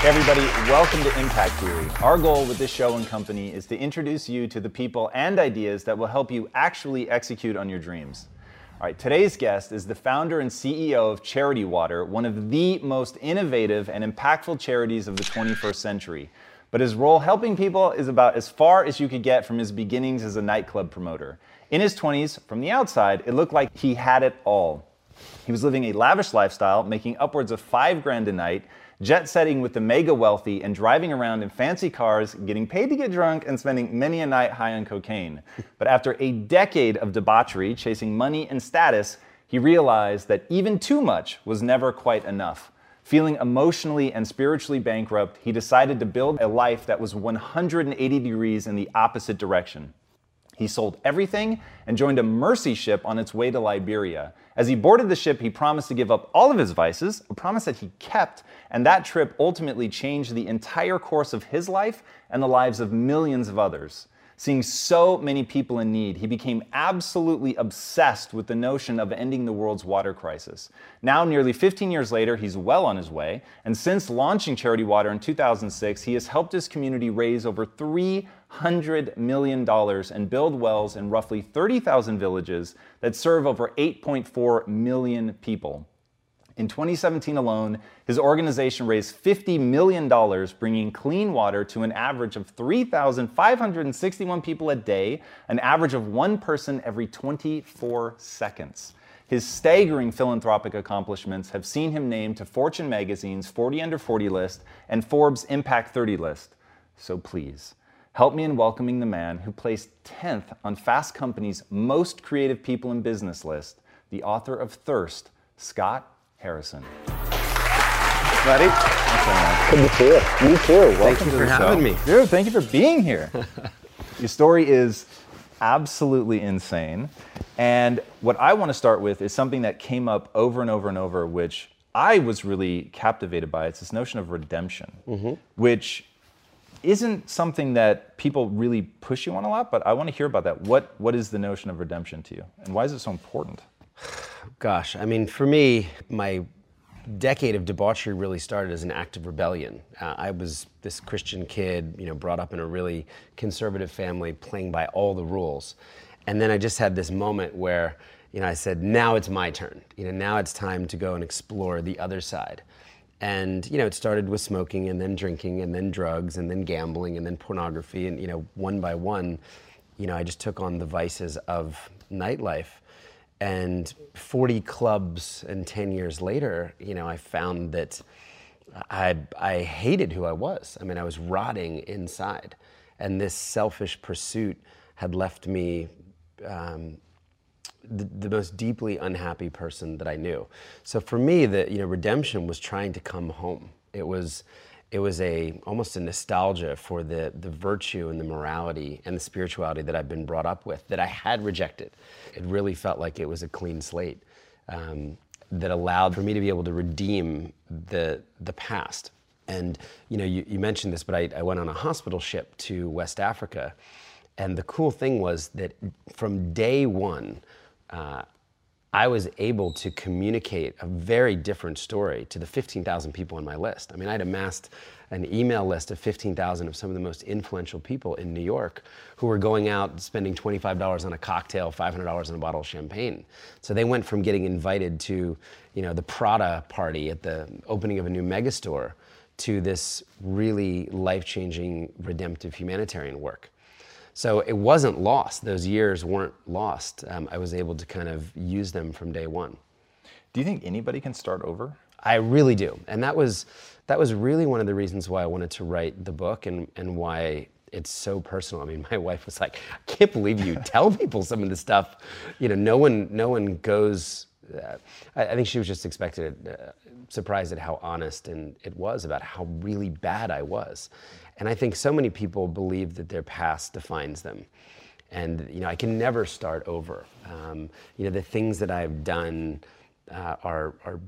Hey everybody, welcome to Impact Theory. Our goal with this show and company is to introduce you to the people and ideas that will help you actually execute on your dreams. All right, today's guest is the founder and CEO of Charity Water, one of the most innovative and impactful charities of the 21st century. But his role helping people is about as far as you could get from his beginnings as a nightclub promoter. In his 20s, from the outside, it looked like he had it all. He was living a lavish lifestyle, making upwards of five grand a night, jet setting with the mega wealthy, and driving around in fancy cars, getting paid to get drunk, and spending many a night high on cocaine. But after a decade of debauchery, chasing money and status, he realized that even too much was never quite enough. Feeling emotionally and spiritually bankrupt, he decided to build a life that was 180 degrees in the opposite direction. He sold everything and joined a mercy ship on its way to Liberia. As he boarded the ship, he promised to give up all of his vices, a promise that he kept, and that trip ultimately changed the entire course of his life and the lives of millions of others. Seeing so many people in need, he became absolutely obsessed with the notion of ending the world's water crisis. Now, nearly 15 years later, he's well on his way, and since launching Charity Water in 2006, he has helped his community raise over $300 million and build wells in roughly 30,000 villages that serve over 8.4 million people. In 2017 alone, his organization raised $50 million, bringing clean water to an average of 3,561 people a day, an average of one person every 24 seconds. His staggering philanthropic accomplishments have seen him named to Fortune magazine's 40 Under 40 list and Forbes Impact 30 list. So please, help me in welcoming the man who placed 10th on Fast Company's Most Creative People in Business list, the author of Thirst, Scott Harrison. Buddy. Good to see you. You too. Welcome Thank you to for the having show. me. Dude, thank you for being here. Your story is absolutely insane. And what I want to start with is something that came up over and over and over, which I was really captivated by. It's this notion of redemption, mm-hmm. which isn't something that people really push you on a lot, but I want to hear about that. What, what is the notion of redemption to you? And why is it so important? Gosh, I mean, for me, my decade of debauchery really started as an act of rebellion. Uh, I was this Christian kid, you know, brought up in a really conservative family, playing by all the rules. And then I just had this moment where, you know, I said, now it's my turn. You know, now it's time to go and explore the other side. And, you know, it started with smoking and then drinking and then drugs and then gambling and then pornography. And, you know, one by one, you know, I just took on the vices of nightlife. And 40 clubs and 10 years later, you know, I found that I, I hated who I was. I mean, I was rotting inside. And this selfish pursuit had left me um, the, the most deeply unhappy person that I knew. So for me, the you know redemption was trying to come home. It was it was a almost a nostalgia for the the virtue and the morality and the spirituality that I've been brought up with that I had rejected. It really felt like it was a clean slate um, that allowed for me to be able to redeem the the past. And you know, you, you mentioned this, but I, I went on a hospital ship to West Africa, and the cool thing was that from day one, uh, I was able to communicate a very different story to the 15,000 people on my list. I mean, I'd amassed an email list of 15,000 of some of the most influential people in New York who were going out spending $25 on a cocktail, $500 on a bottle of champagne. So they went from getting invited to, you know, the Prada party at the opening of a new megastore to this really life-changing redemptive humanitarian work. So it wasn't lost. Those years weren't lost. Um, I was able to kind of use them from day one. Do you think anybody can start over? I really do, and that was that was really one of the reasons why I wanted to write the book and and why it's so personal. I mean, my wife was like, "I can't believe you tell people some of this stuff." You know, no one no one goes uh, I, I, think she was just expected, uh, surprised at how honest and it was about how really bad I was. And I think so many people believe that their past defines them. And you know, I can never start over. Um, you know, the things that I've done uh, are, are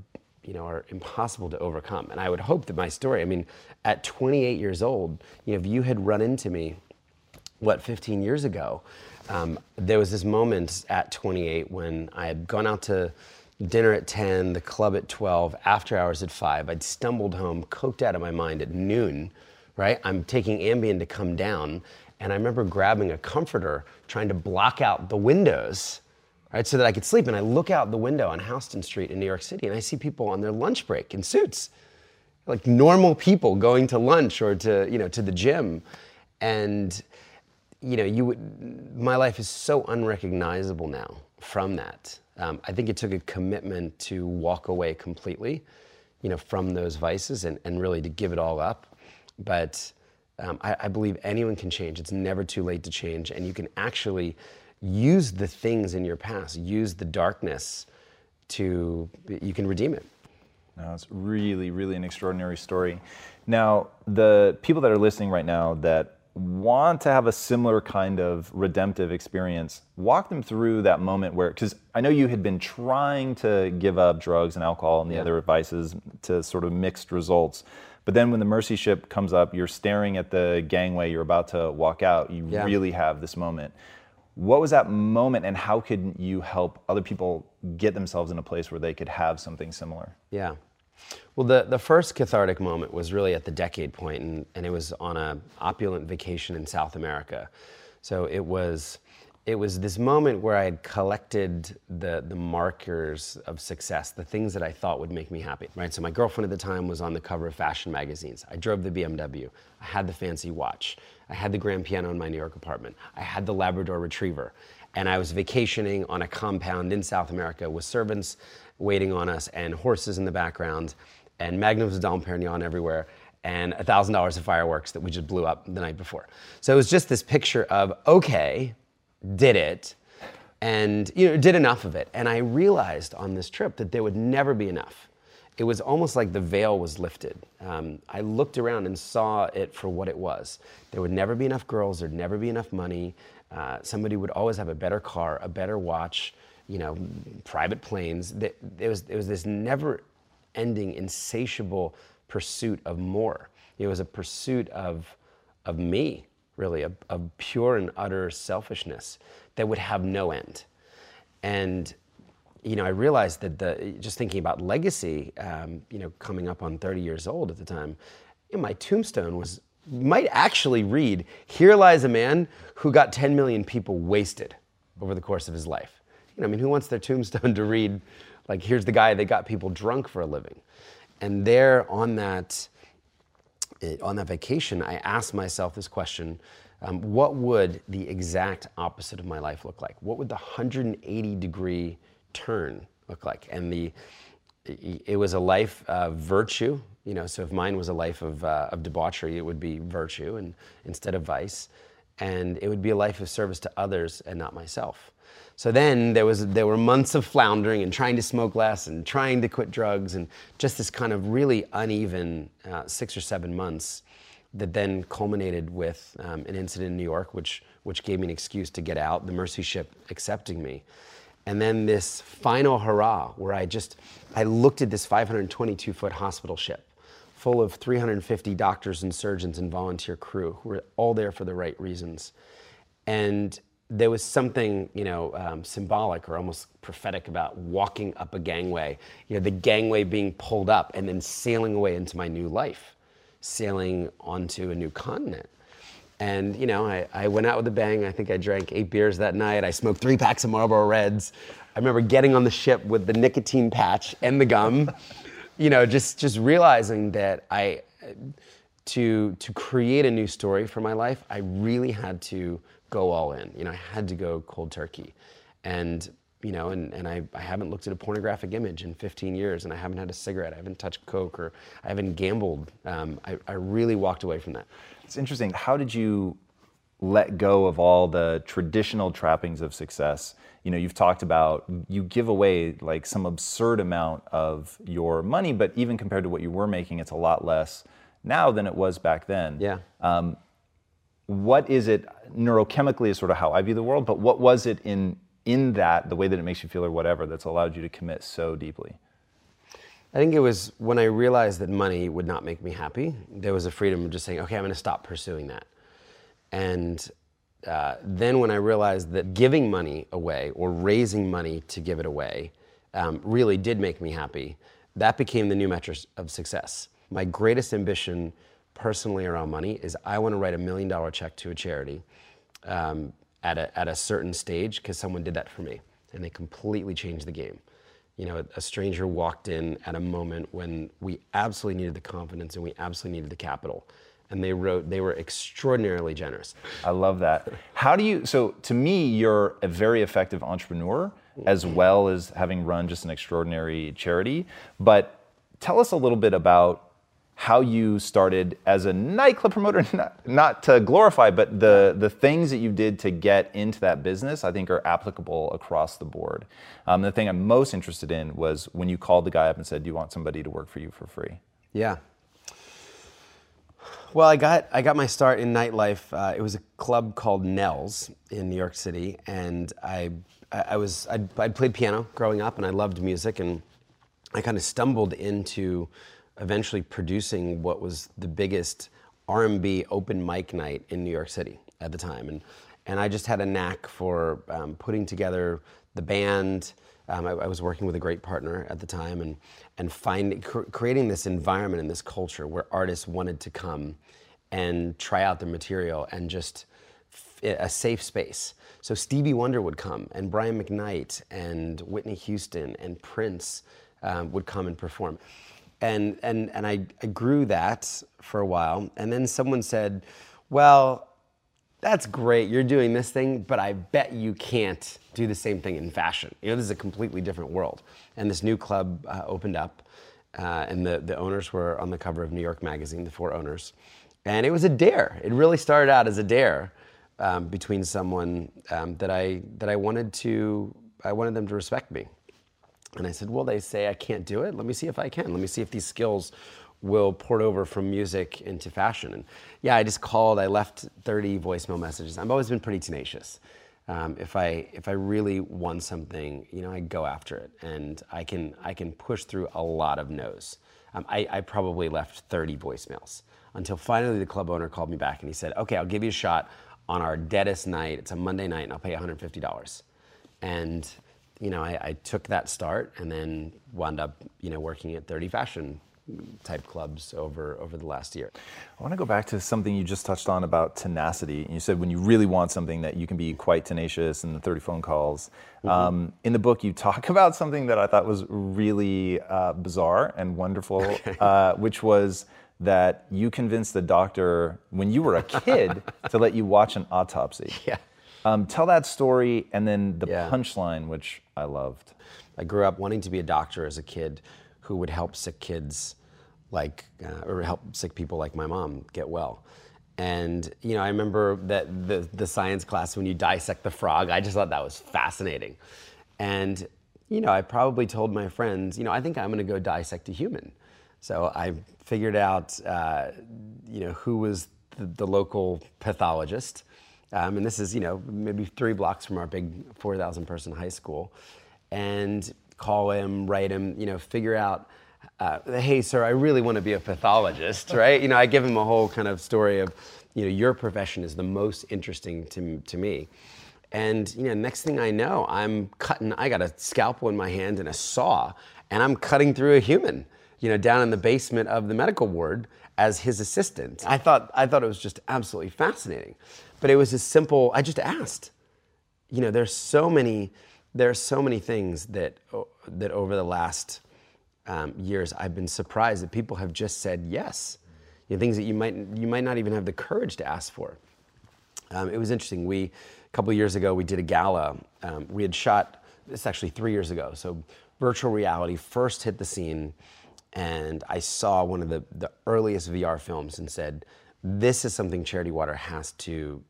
you know, are impossible to overcome. And I would hope that my story, I mean, at 28 years old, you know, if you had run into me, what, 15 years ago, um, there was this moment at 28 when I had gone out to dinner at 10, the club at 12, after hours at 5. I'd stumbled home, coked out of my mind at noon, right? I'm taking Ambien to come down, and I remember grabbing a comforter, trying to block out the windows right, so that I could sleep. And I look out the window on Houston Street in New York City, and I see people on their lunch break in suits, like normal people going to lunch or to you know to the gym, and you know you would, my life is so unrecognizable now from that. Um, I think it took a commitment to walk away completely, you know, from those vices and, and really to give it all up. But um, I, I believe anyone can change. It's never too late to change, and you can actually use the things in your past, use the darkness to, you can redeem it. No, it's really, really an extraordinary story. Now, the people that are listening right now that want to have a similar kind of redemptive experience, walk them through that moment where, because I know you had been trying to give up drugs and alcohol and the yeah. other vices to sort of mixed results. But then when the mercy ship comes up, you're staring at the gangway, you're about to walk out, you yeah. really have this moment. What was that moment, and how could you help other people get themselves in a place where they could have something similar? Yeah. Well, the, the first cathartic moment was really at the decade point, and, and it was on a opulent vacation in South America. So it was it was this moment where I had collected the, the markers of success, the things that I thought would make me happy, right? So my girlfriend at the time was on the cover of fashion magazines. I drove the BMW. I had the fancy watch. I had the grand piano in my New York apartment. I had the Labrador Retriever. And I was vacationing on a compound in South America with servants waiting on us and horses in the background and Magnums Dom Perignon everywhere and $1,000 of fireworks that we just blew up the night before. So it was just this picture of, okay, did it, and you know, did enough of it. And I realized on this trip that there would never be enough. It was almost like the veil was lifted. Um, I looked around and saw it for what it was. There would never be enough girls, there'd never be enough money. Uh, somebody would always have a better car, a better watch, you know, private planes. There was, it was this never ending, insatiable pursuit of more. It was a pursuit of, of me, really, of pure and utter selfishness that would have no end. And you know, I realized that the just thinking about legacy, um, you know, coming up on 30 years old at the time, know, my tombstone was might actually read, "Here lies a man who got 10 million people wasted over the course of his life." You know, I mean, who wants their tombstone to read, like, "Here's the guy that got people drunk for a living," and there on that on that vacation, I asked myself this question um, what would the exact opposite of my life look like? What would the 180 degree turn look like? And the it was a life of virtue, you know. So if mine was a life of, uh, of debauchery, it would be virtue, and instead of vice, and it would be a life of service to others and not myself. So then there was there were months of floundering and trying to smoke less and trying to quit drugs and just this kind of really uneven uh, six or seven months that then culminated with um, an incident in New York, which which gave me an excuse to get out. The Mercy Ship accepting me, and then this final hurrah where I just I looked at this 522 foot hospital ship full of 350 doctors and surgeons and volunteer crew who were all there for the right reasons, and there was something, you know, um, symbolic or almost prophetic about walking up a gangway. You know, the gangway being pulled up and then sailing away into my new life, sailing onto a new continent. And you know, I, I went out with a bang. I think I drank eight beers that night. I smoked three packs of Marlboro Reds. I remember getting on the ship with the nicotine patch and the gum. you know, just just realizing that I to to create a new story for my life, I really had to go all in. You know, I had to go cold turkey. And, you know, and, and I, I haven't looked at a pornographic image in 15 years, and I haven't had a cigarette, I haven't touched Coke, or I haven't gambled. Um, I, I really walked away from that. It's interesting. How did you let go of all the traditional trappings of success. You know, you've talked about you give away like some absurd amount of your money, but even compared to what you were making, it's a lot less now than it was back then. Yeah. Um, what is it neurochemically is sort of how I view the world, but what was it in in that the way that it makes you feel or whatever that's allowed you to commit so deeply? I think it was when I realized that money would not make me happy. There was a freedom of just saying, okay, I'm going to stop pursuing that. And uh, then when I realized that giving money away or raising money to give it away um, really did make me happy, that became the new metric of success. My greatest ambition personally around money is I want to write a million dollar check to a charity um, at, a, at a certain stage because someone did that for me and they completely changed the game you know, a stranger walked in at a moment when we absolutely needed the confidence and we absolutely needed the capital. And they wrote, they were extraordinarily generous. I love that. How do you, so to me, you're a very effective entrepreneur as well as having run just an extraordinary charity. But tell us a little bit about how you started as a nightclub promoter, not, not, to glorify, but the, the things that you did to get into that business, I think are applicable across the board. Um, the thing I'm most interested in was when you called the guy up and said, Do you want somebody to work for you for free? Yeah. Well, I got, I got my start in nightlife. Uh, it was a club called Nell's in New York City, and I, I, was, I'd, I'd played piano growing up, and I loved music, and I kind of stumbled into eventually producing what was the biggest R&B open mic night in New York City at the time, and and I just had a knack for um, putting together the band. Um, I, I, was working with a great partner at the time, and and finding cr- creating this environment and this culture where artists wanted to come and try out their material and just a safe space. So Stevie Wonder would come, and Brian McKnight, and Whitney Houston, and Prince um, would come and perform and and and I, I grew that for a while. And then someone said well that's great you're doing this thing but i bet you can't do the same thing in fashion. You know this is a completely different world. And this new club uh, opened up uh, and the, the owners were on the cover of new york magazine the four owners. And it was a dare. It really started out as a dare um, between someone um, that i that i wanted to i wanted them to respect me and I said, Well, they say I can't do it. Let me see if I can. Let me see if these skills will port over from music into fashion. And yeah, I just called, I left 30 voicemail messages. I've always been pretty tenacious. Um, if I if I really want something, you know, I go after it, and I can I can push through a lot of no's. Um, I, I probably left 30 voicemails until finally the club owner called me back and he said, "Okay, I'll give you a shot on our deadest night. It's a Monday night, and I'll pay $150." And you know, I, I, took that start and then wound up, you know, working at 30 fashion type clubs over over the last year. I want to go back to something you just touched on about tenacity. You said when you really want something that you can be quite tenacious in the 30 phone calls. Mm-hmm. Um, in the book, you talk about something that I thought was really uh, bizarre and wonderful, okay. uh, which was that you convinced the doctor when you were a kid to let you watch an autopsy. Yeah. Um, tell that story and then the yeah. punchline, which I loved. I grew up wanting to be a doctor as a kid who would help sick kids, like, uh, or help sick people like my mom get well. And you know, I remember that the the science class when you dissect the frog, I just thought that was fascinating. And you know, I probably told my friends, you know, I think I'm going to go dissect a human. So I figured out, uh, you know, who was the, the local pathologist um, and this is, you know, maybe three blocks from our big 4,000 person high school. And call him, write him, you know, figure out, uh, hey, sir, I really want to be a pathologist, right? You know, I give him a whole kind of story of, you know, your profession is the most interesting to, to me. And, you know, next thing I know, I'm cutting, I got a scalpel in my hand and a saw, and I'm cutting through a human, you know, down in the basement of the medical ward as his assistant. I thought, I thought it was just absolutely fascinating. But it was as simple. I just asked. You know, there's so many, there are so many things that that over the last um, years I've been surprised that people have just said yes. You know, things that you might you might not even have the courage to ask for. Um, it was interesting. We a couple years ago we did a gala. Um, we had shot this actually three years ago. So virtual reality first hit the scene, and I saw one of the the earliest VR films and said, "This is something Charity Water has to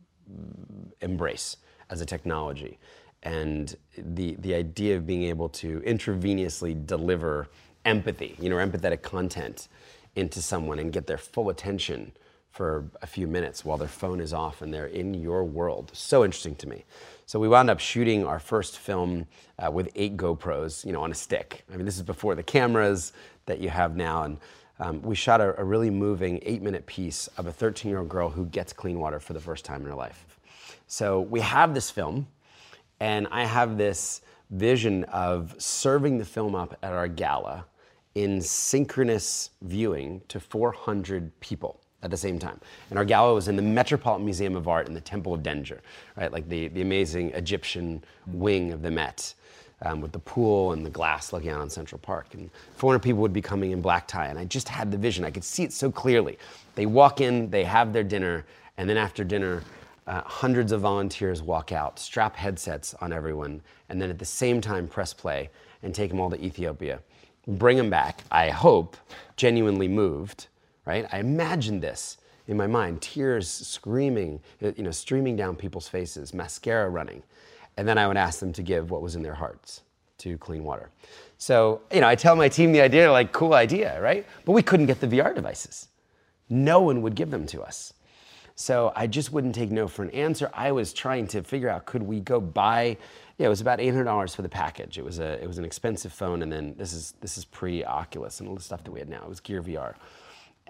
embrace as a technology. And the, the idea of being able to intravenously deliver empathy, you know, empathetic content into someone and get their full attention for a few minutes while their phone is off and they're in your world. So interesting to me. So we wound up shooting our first film uh, with eight GoPros, you know, on a stick. I mean, this is before the cameras that you have now, and um, we shot a, a really moving eight-minute piece of a 13-year-old girl who gets clean water for the first time in her life. So we have this film, and I have this vision of serving the film up at our gala in synchronous viewing to 400 people at the same time. And our gala was in the Metropolitan Museum of Art in the Temple of Dendur, right? Like the, the amazing Egyptian wing of the Met. Um, with the pool and the glass looking out on Central Park. And 400 people would be coming in black tie, and I just had the vision. I could see it so clearly. They walk in, they have their dinner, and then after dinner, uh, hundreds of volunteers walk out, strap headsets on everyone, and then at the same time press play and take them all to Ethiopia. Bring them back, I hope, genuinely moved, right? I imagined this in my mind, tears screaming, you know, streaming down people's faces, mascara running. And then I would ask them to give what was in their hearts to clean water. So, you know, I tell my team the idea, like, cool idea, right? But we couldn't get the VR devices. No one would give them to us. So I just wouldn't take no for an answer. I was trying to figure out could we go buy yeah, it was about $800 for the package. It was a it was an expensive phone and then this is this is pre Oculus and all the stuff that we had now. It was Gear VR.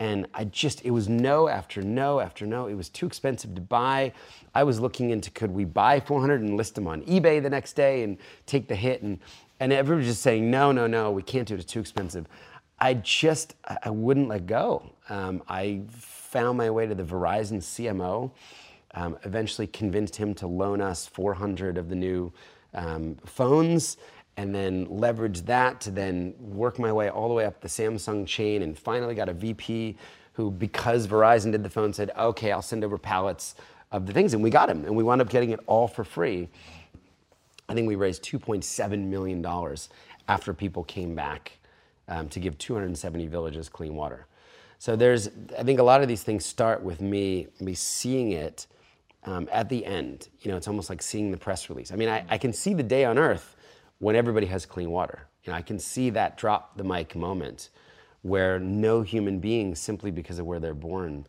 And I just, it was no after no after no. It was too expensive to buy. I was looking into could we buy 400 and list them on eBay the next day and take the hit. And, and everybody was just saying, no, no, no, we can't do it. It's too expensive. I just, I wouldn't let go. Um, I found my way to the Verizon CMO, um, eventually convinced him to loan us 400 of the new um, phones and then leverage that to then work my way all the way up the Samsung chain and finally got a VP who, because Verizon did the phone, said, okay, I'll send over pallets of the things. And we got him, and we wound up getting it all for free. I think we raised $2.7 million after people came back um, to give 270 villages clean water. So there's, I think a lot of these things start with me, me seeing it um, at the end. You know, it's almost like seeing the press release. I mean, I, I can see the day on earth when everybody has clean water. You know, I can see that drop the mic moment where no human being, simply because of where they're born,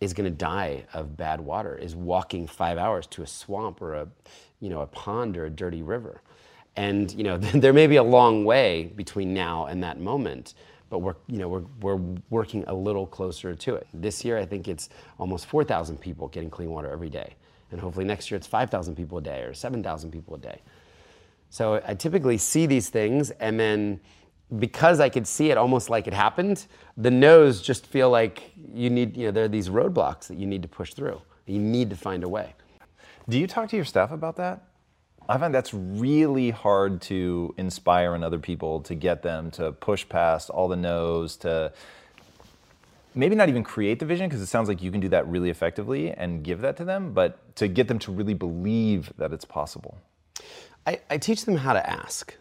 is going to die of bad water, is walking five hours to a swamp or a, you know, a pond or a dirty river. And you know, there may be a long way between now and that moment, but we're, you know, we're, we're working a little closer to it. This year, I think it's almost 4,000 people getting clean water every day. And hopefully next year it's 5,000 people a day or 7,000 people a day. So I typically see these things, and then because I could see it almost like it happened, the no's just feel like you need, you know, there are these roadblocks that you need to push through. You need to find a way. Do you talk to your staff about that? I find that's really hard to inspire in other people to get them to push past all the no's, to maybe not even create the vision, because it sounds like you can do that really effectively and give that to them, but to get them to really believe that it's possible. I, I teach them how to ask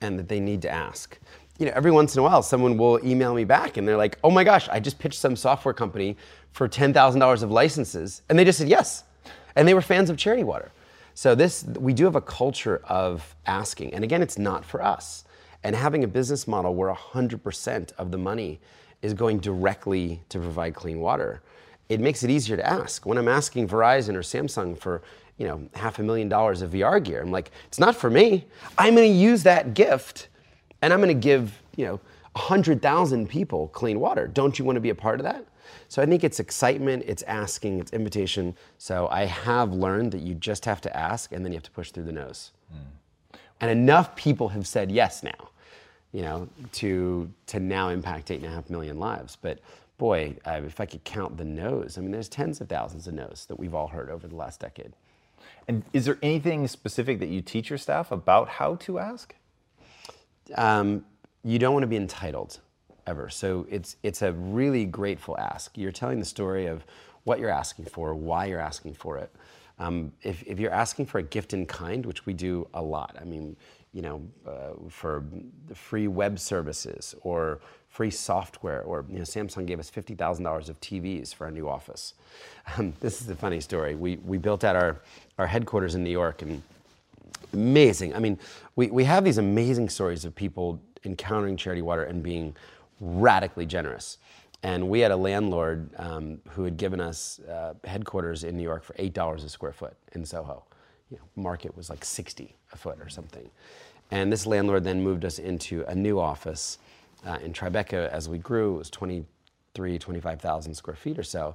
and that they need to ask. You know, every once in a while, someone will email me back and they're like, oh my gosh, I just pitched some software company for $10,000 of licenses. And they just said yes. And they were fans of Charity Water. So this, we do have a culture of asking. And again, it's not for us. And having a business model where 100% of the money is going directly to provide clean water, it makes it easier to ask. When I'm asking Verizon or Samsung for you know, half a million dollars of VR gear. I'm like, it's not for me. I'm going to use that gift and I'm going to give, you know, 100,000 people clean water. Don't you want to be a part of that? So I think it's excitement, it's asking, it's invitation. So I have learned that you just have to ask and then you have to push through the nose. Mm. And enough people have said yes now, you know, to, to now impact eight and a half million lives. But boy, if I could count the no's, I mean, there's tens of thousands of no's that we've all heard over the last decade. And is there anything specific that you teach your staff about how to ask? Um, you don't want to be entitled ever. So it's it's a really grateful ask. You're telling the story of what you're asking for, why you're asking for it. Um, if, if you're asking for a gift in kind, which we do a lot, I mean, you know, uh, for the free web services or free software, or you know, Samsung gave us fifty thousand dollars of TVs for our new office. Um, this is a funny story. We we built out our our headquarters in New York, and amazing. I mean, we we have these amazing stories of people encountering charity water and being radically generous. And we had a landlord um, who had given us uh, headquarters in New York for eight dollars a square foot in Soho. You know, market was like sixty a foot or something. And this landlord then moved us into a new office uh, in Tribeca as we grew. It was 23, 25,000 square feet or so.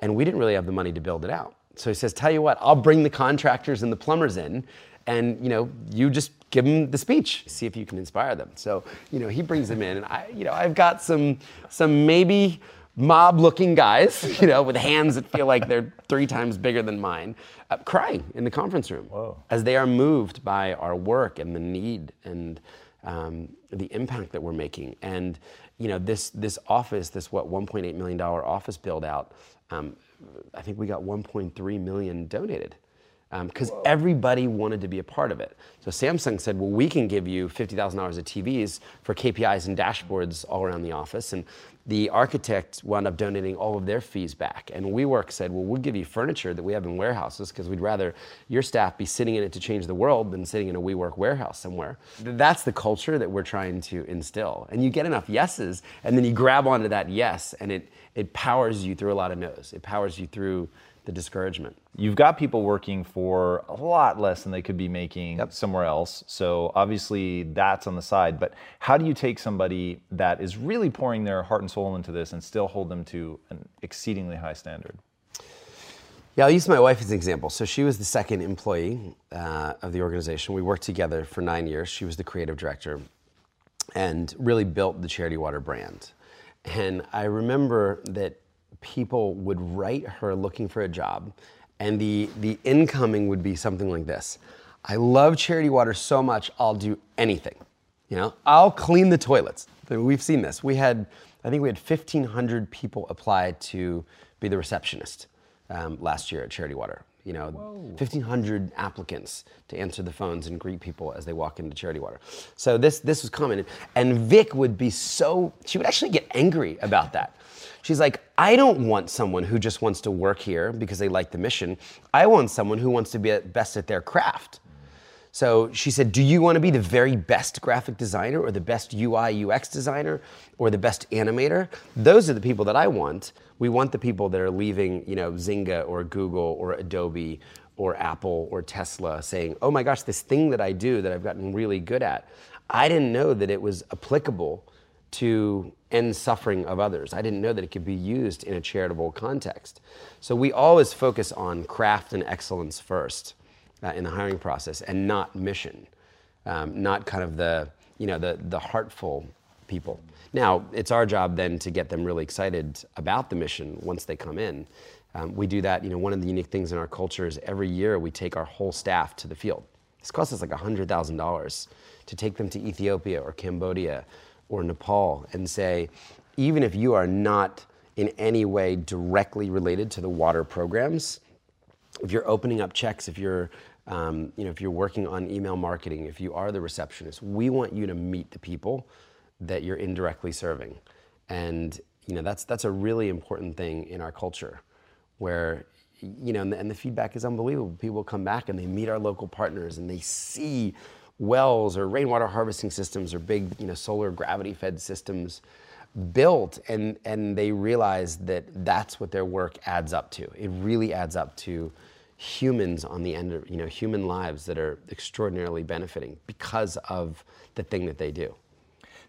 And we didn't really have the money to build it out. So he says, tell you what, I'll bring the contractors and the plumbers in and you know you just give them the speech see if you can inspire them so you know he brings them in and i you know i've got some some maybe mob looking guys you know with hands that feel like they're three times bigger than mine uh, crying in the conference room Whoa. as they are moved by our work and the need and um, the impact that we're making. And you know this this office this what 1.8 million dollar office build out um, i think we got 1.3 million donated because um, everybody wanted to be a part of it. So Samsung said, well, we can give you $50,000 of TVs for KPIs and dashboards all around the office. And the architect wound up donating all of their fees back. And WeWork said, well, we'll give you furniture that we have in warehouses because we'd rather your staff be sitting in it to change the world than sitting in a WeWork warehouse somewhere. That's the culture that we're trying to instill. And you get enough yeses, and then you grab onto that yes, and it, it powers you through a lot of no's. It powers you through the discouragement. You've got people working for a lot less than they could be making Yep. somewhere else. So obviously that's on the side. But how do you take somebody that is really pouring their heart and soul into this and still hold them to an exceedingly high standard? Yeah, I'll use my wife as an example. So she was the second employee uh, of the organization. We worked together for nine years. She was the creative director and really built the Charity Water brand. And I remember that people would write her looking for a job, and the, the incoming would be something like this I love Charity Water so much, I'll do anything. You know, I'll clean the toilets. We've seen this. We had, I think we had 1,500 people apply to be the receptionist um, last year at Charity Water. You know, 1,500 applicants to answer the phones and greet people as they walk into Charity Water. So this this was common, and Vic would be so she would actually get angry about that. She's like, I don't want someone who just wants to work here because they like the mission. I want someone who wants to be at best at their craft. So she said, Do you want to be the very best graphic designer or the best UI UX designer or the best animator? Those are the people that I want. We want the people that are leaving, you know, Zynga or Google or Adobe or Apple or Tesla saying, Oh my gosh, this thing that I do that I've gotten really good at, I didn't know that it was applicable to end suffering of others. I didn't know that it could be used in a charitable context. So we always focus on craft and excellence first uh, in the hiring process and not mission, um, not kind of the, you know, the, the heartful people. Now, it's our job then to get them really excited about the mission once they come in. Um, we do that, you know, one of the unique things in our culture is every year we take our whole staff to the field. This costs us like $100,000 to take them to Ethiopia or Cambodia or Nepal and say, even if you are not in any way directly related to the water programs, if you're opening up checks, if you're um, you know, if you're working on email marketing, if you are the receptionist, we want you to meet the people that you're indirectly serving, and you know that's that's a really important thing in our culture, where you know, and the, and the feedback is unbelievable. People come back and they meet our local partners and they see wells or rainwater harvesting systems or big, you know, solar gravity fed systems built and and they realize that that's what their work adds up to. It really adds up to humans on the end of, you know, human lives that are extraordinarily benefiting because of the thing that they do.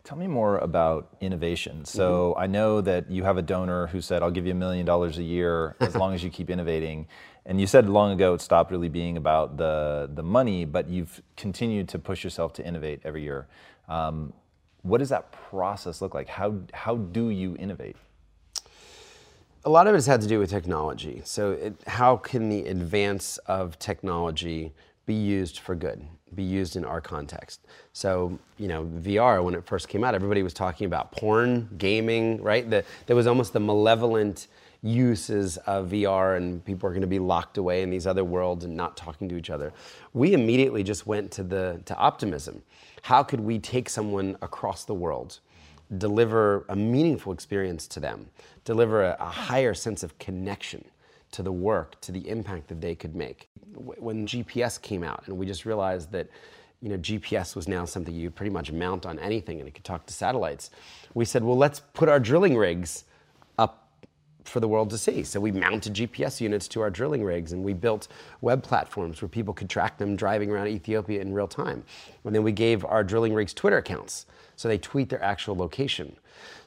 Tell me more about innovation. So I know that you have a donor who said, I'll give you a million dollars a year as long as you keep innovating. And you said long ago it stopped really being about the, the money, but you've continued to push yourself to innovate every year. Um, what does that process look like? How, how do you innovate? A lot of it has had to do with technology. So, it, how can the advance of technology be used for good, be used in our context? So, you know, VR, when it first came out, everybody was talking about porn, gaming, right? The, there was almost the malevolent uses of VR, and people are going to be locked away in these other worlds and not talking to each other. We immediately just went to the to optimism. How could we take someone across the world? deliver a meaningful experience to them, deliver a, a higher sense of connection to the work, to the impact that they could make. When GPS came out, and we just realized that you know, GPS was now something you pretty much mount on anything and it could talk to satellites. We said, well, let's put our drilling rigs up for the world to see. So we mounted GPS units to our drilling rigs and we built web platforms where people could track them driving around Ethiopia in real time. And then we gave our drilling rigs Twitter accounts so they tweet their actual location.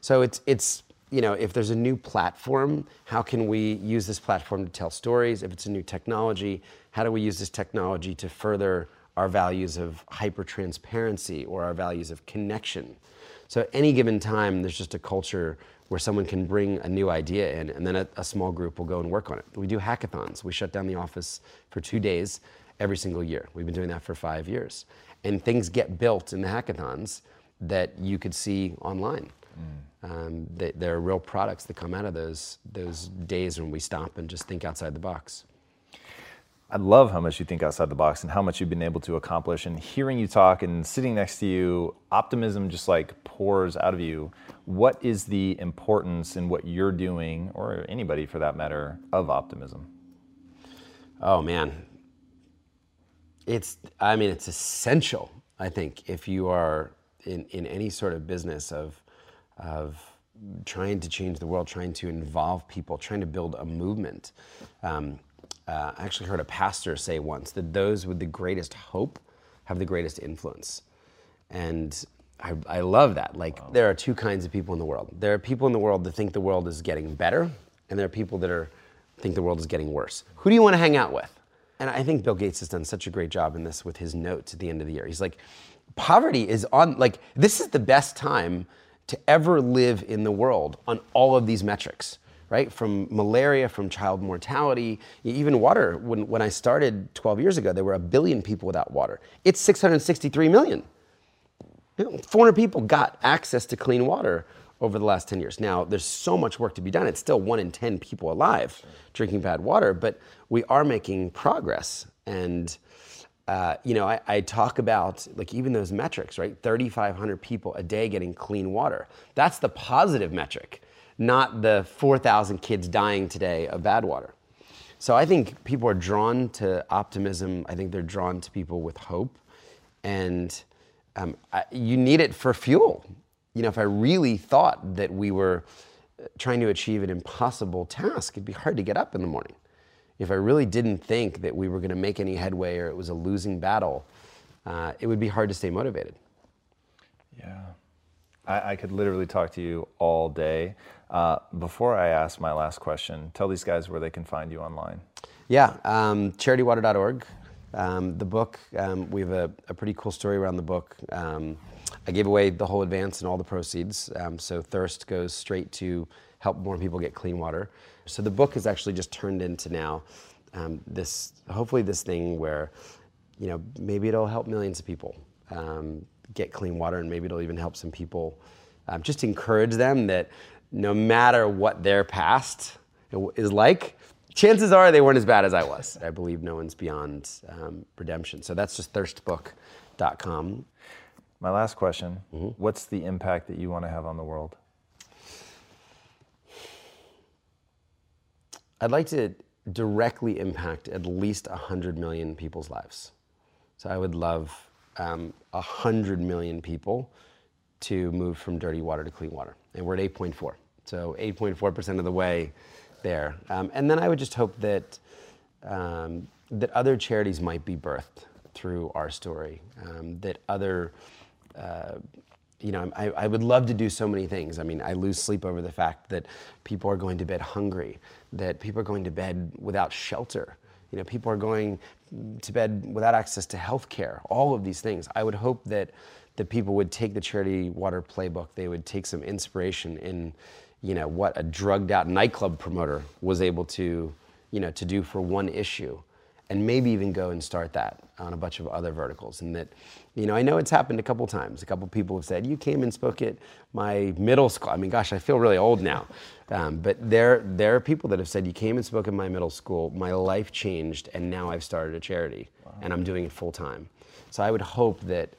So it's, it's you know, if there's a new platform, how can we use this platform to tell stories? If it's a new technology, how do we use this technology to further our values of hyper transparency or our values of connection? So at any given time, there's just a culture where someone can bring a new idea in and then a, a, small group will go and work on it. We do hackathons. We shut down the office for two days every single year. We've been doing that for five years. And things get built in the hackathons that you could see online. Mm. Um, they, there are real products that come out of those, those days when we stop and just think outside the box. I love how much you think outside the box and how much you've been able to accomplish. And hearing you talk and sitting next to you, optimism just like pours out of you. What is the importance in what you're doing, or anybody for that matter, of optimism? Oh man, it's I mean it's essential. I think if you are in, in any sort of business of, of trying to change the world, trying to involve people, trying to build a movement. Um, uh, I actually heard a pastor say once that those with the greatest hope have the greatest influence. And I, I love that. Like, wow. there are two kinds of people in the world. There are people in the world that think the world is getting better, and there are people that are think the world is getting worse. Who do you want to hang out with? And I think Bill Gates has done such a great job in this with his notes at the end of the year. He's like, poverty is on, like, this is the best time to ever live in the world on all of these metrics, right? From malaria, from child mortality, even water. When, when I started 12 years ago, there were a billion people without water. It's 663 million. 400 people got access to clean water over the last 10 years. Now, there's so much work to be done. It's still one in 10 people alive drinking bad water, but we are making progress. And uh, you know, I, I, talk about like even those metrics, right? 3,500 people a day getting clean water. That's the positive metric, not the 4,000 kids dying today of bad water. So I think people are drawn to optimism. I think they're drawn to people with hope, and um, I, you need it for fuel. You know, if I really thought that we were trying to achieve an impossible task, it'd be hard to get up in the morning if I really didn't think that we were going to make any headway or it was a losing battle, uh, it would be hard to stay motivated. Yeah. I, I could literally talk to you all day. Uh, before I ask my last question, tell these guys where they can find you online. Yeah, um, charitywater.org. Um, the book, um, we have a, a, pretty cool story around the book. Um, I gave away the whole advance and all the proceeds, um, so Thirst goes straight to help more people get clean water. So the book has actually just turned into now um, this, hopefully, this thing where, you know, maybe it'll help millions of people um, get clean water, and maybe it'll even help some people um, just encourage them that no matter what their past is like, chances are they weren't as bad as I was. I believe no one's beyond um, redemption. So that's just thirstbook.com. My last question mm-hmm. What's the impact that you want to have on the world? I'd like to directly impact at least 100 million people's lives. So I would love um, 100 million people to move from dirty water to clean water. And we're at 8.4. So 8.4% of the way there. Um, and then I would just hope that, um, that other charities might be birthed through our story, um, that other uh, you know, I, I, would love to do so many things. I mean, I lose sleep over the fact that people are going to bed hungry, that people are going to bed without shelter. You know, people are going to bed without access to health care, all of these things. I would hope that, that people would take the Charity Water playbook, they would take some inspiration in, you know, what a drugged out nightclub promoter was able to, you know, to do for one issue and maybe even go and start that on a bunch of other verticals. And that, you know, I know it's happened a couple times. A couple people have said, "You came and spoke at my middle school." I mean, gosh, I feel really old now. Um, but there, there are people that have said, "You came and spoke at my middle school. My life changed, and now I've started a charity, wow. and I'm doing it full time." So I would hope that,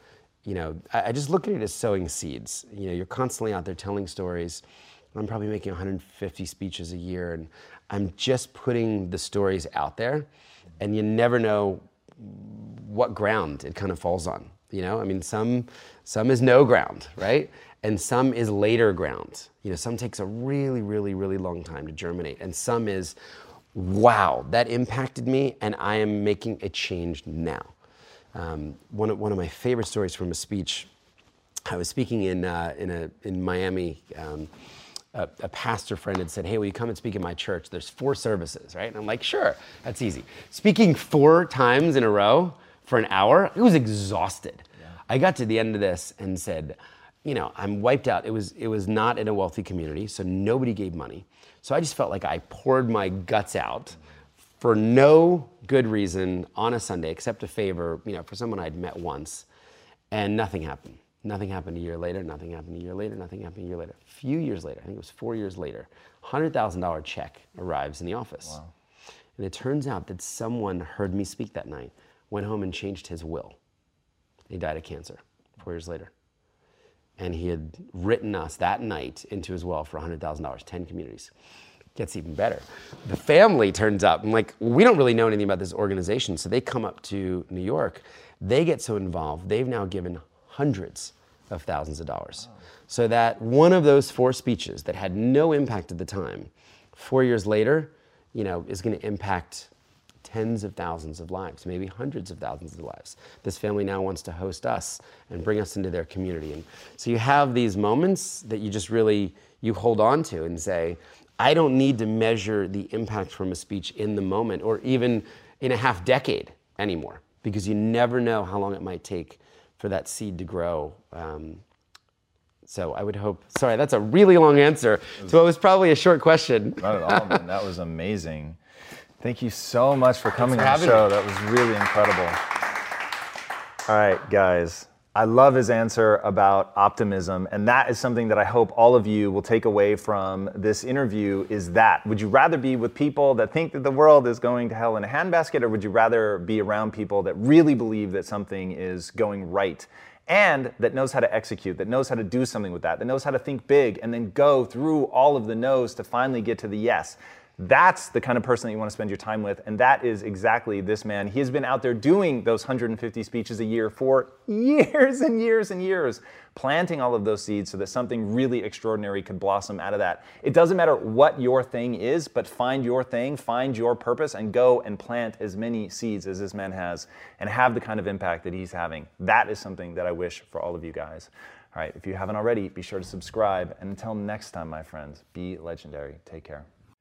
you know, I, I just look at it as sowing seeds. You know, you're constantly out there telling stories. I'm probably making 150 speeches a year, and I'm just putting the stories out there, and you never know what ground it kind of falls on. You know, I mean, some some is no ground, right? And some is later ground. You know, some takes a really, really, really long time to germinate, and some is, wow, that impacted me, and I am making a change now. Um, one, of, one of my favorite stories from a speech, I was speaking in, uh, in, a, in Miami. Um, a, a, pastor friend had said, Hey, will you come and speak in my church? There's four services, right? And I'm like, Sure, that's easy. Speaking four times in a row for an hour, it was exhausted. Yeah. I got to the end of this and said, you know, I'm wiped out. It was it was not in a wealthy community, so nobody gave money. So I just felt like I poured my guts out for no good reason on a Sunday, except a favor, you know, for someone I'd met once, and nothing happened. Nothing happened a year later, nothing happened a year later, nothing happened a year later. A few years later, I think it was four years later, $100,000 check arrives in the office. Wow. And it turns out that someone heard me speak that night, went home and changed his will. He died of cancer four years later. And he had written us that night into his will for $100,000, 10 communities gets even better. The family turns up. I'm like, we don't really know anything about this organization. So they come up to New York. They get so involved, they've now given hundreds of thousands of dollars. So that one of those four speeches that had no impact at the time, four years later, you know, is going to impact tens of thousands of lives, maybe hundreds of thousands of lives. This family now wants to host us and bring us into their community. And so you have these moments that you just really you hold on to and say, I don't need to measure the impact from a speech in the moment or even in a half decade anymore because you never know how long it might take for that seed to grow. Um, so I would hope. Sorry, that's a really long answer to what was probably a short question. Not at all. Man. That was amazing. Thank you so much for coming on the show. Me. That was really incredible. All right, guys. I love his answer about optimism, and that is something that I hope all of you will take away from this interview is that. Would you rather be with people that think that the world is going to hell in a handbasket, or would you rather be around people that really believe that something is going right and that knows how to execute, that knows how to do something with that, that knows how to think big and then go through all of the no's to finally get to the yes? That's the kind of person that you want to spend your time with. And that is exactly this man. He has been out there doing those 150 speeches a year for years and years and years, planting all of those seeds so that something really extraordinary could blossom out of that. It doesn't matter what your thing is, but find your thing, find your purpose, and go and plant as many seeds as this man has and have the kind of impact that he's having. That is something that I wish for all of you guys. All right, if you haven't already, be sure to subscribe. And until next time, my friends, be legendary. Take care.